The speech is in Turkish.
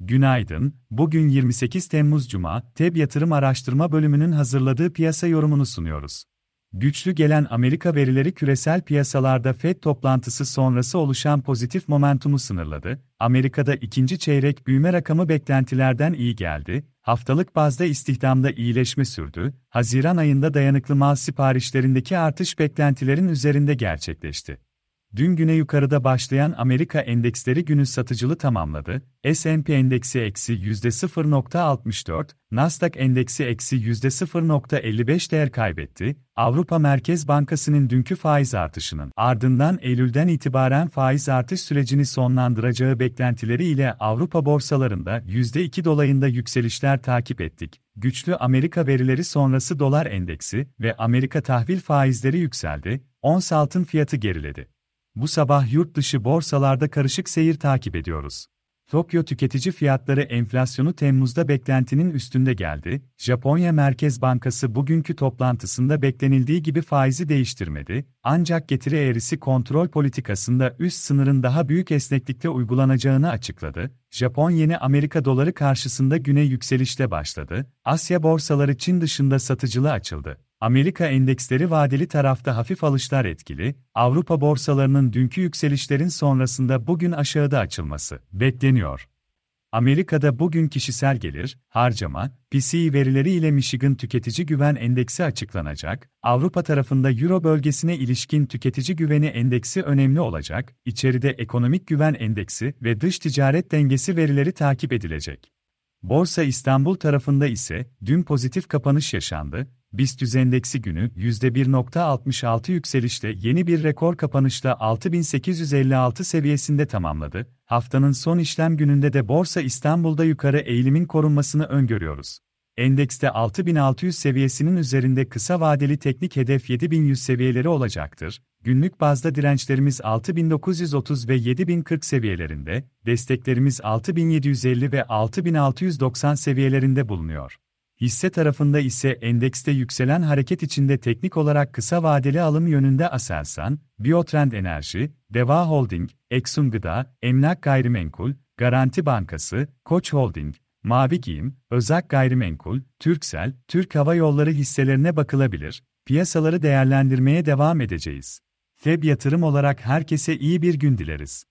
Günaydın, bugün 28 Temmuz Cuma, TEB Yatırım Araştırma Bölümünün hazırladığı piyasa yorumunu sunuyoruz. Güçlü gelen Amerika verileri küresel piyasalarda FED toplantısı sonrası oluşan pozitif momentumu sınırladı. Amerika'da ikinci çeyrek büyüme rakamı beklentilerden iyi geldi. Haftalık bazda istihdamda iyileşme sürdü. Haziran ayında dayanıklı mal siparişlerindeki artış beklentilerin üzerinde gerçekleşti. Dün güne yukarıda başlayan Amerika endeksleri günü satıcılı tamamladı. S&P endeksi eksi %0.64, Nasdaq endeksi eksi %0.55 değer kaybetti. Avrupa Merkez Bankası'nın dünkü faiz artışının ardından Eylül'den itibaren faiz artış sürecini sonlandıracağı beklentileri ile Avrupa borsalarında %2 dolayında yükselişler takip ettik. Güçlü Amerika verileri sonrası dolar endeksi ve Amerika tahvil faizleri yükseldi. Ons altın fiyatı geriledi. Bu sabah yurt dışı borsalarda karışık seyir takip ediyoruz. Tokyo tüketici fiyatları enflasyonu Temmuz'da beklentinin üstünde geldi. Japonya Merkez Bankası bugünkü toplantısında beklenildiği gibi faizi değiştirmedi. Ancak getiri eğrisi kontrol politikasında üst sınırın daha büyük esneklikte uygulanacağını açıkladı. Japon yeni Amerika doları karşısında güne yükselişte başladı. Asya borsaları Çin dışında satıcılı açıldı. Amerika endeksleri vadeli tarafta hafif alışlar etkili, Avrupa borsalarının dünkü yükselişlerin sonrasında bugün aşağıda açılması bekleniyor. Amerika'da bugün kişisel gelir, harcama, PCE verileri ile Michigan Tüketici Güven Endeksi açıklanacak. Avrupa tarafında Euro bölgesine ilişkin tüketici güveni endeksi önemli olacak. İçeride ekonomik güven endeksi ve dış ticaret dengesi verileri takip edilecek. Borsa İstanbul tarafında ise dün pozitif kapanış yaşandı. BIST endeksi günü %1.66 yükselişle yeni bir rekor kapanışla 6856 seviyesinde tamamladı. Haftanın son işlem gününde de Borsa İstanbul'da yukarı eğilimin korunmasını öngörüyoruz. Endekste 6600 seviyesinin üzerinde kısa vadeli teknik hedef 7100 seviyeleri olacaktır. Günlük bazda dirençlerimiz 6930 ve 7040 seviyelerinde, desteklerimiz 6750 ve 6690 seviyelerinde bulunuyor. Hisse tarafında ise endekste yükselen hareket içinde teknik olarak kısa vadeli alım yönünde Aselsan, Biotrend Enerji, Deva Holding, Exxon Gıda, Emlak Gayrimenkul, Garanti Bankası, Koç Holding, Mavi Giyim, Özak Gayrimenkul, Türksel, Türk Hava Yolları hisselerine bakılabilir. Piyasaları değerlendirmeye devam edeceğiz. FEB yatırım olarak herkese iyi bir gün dileriz.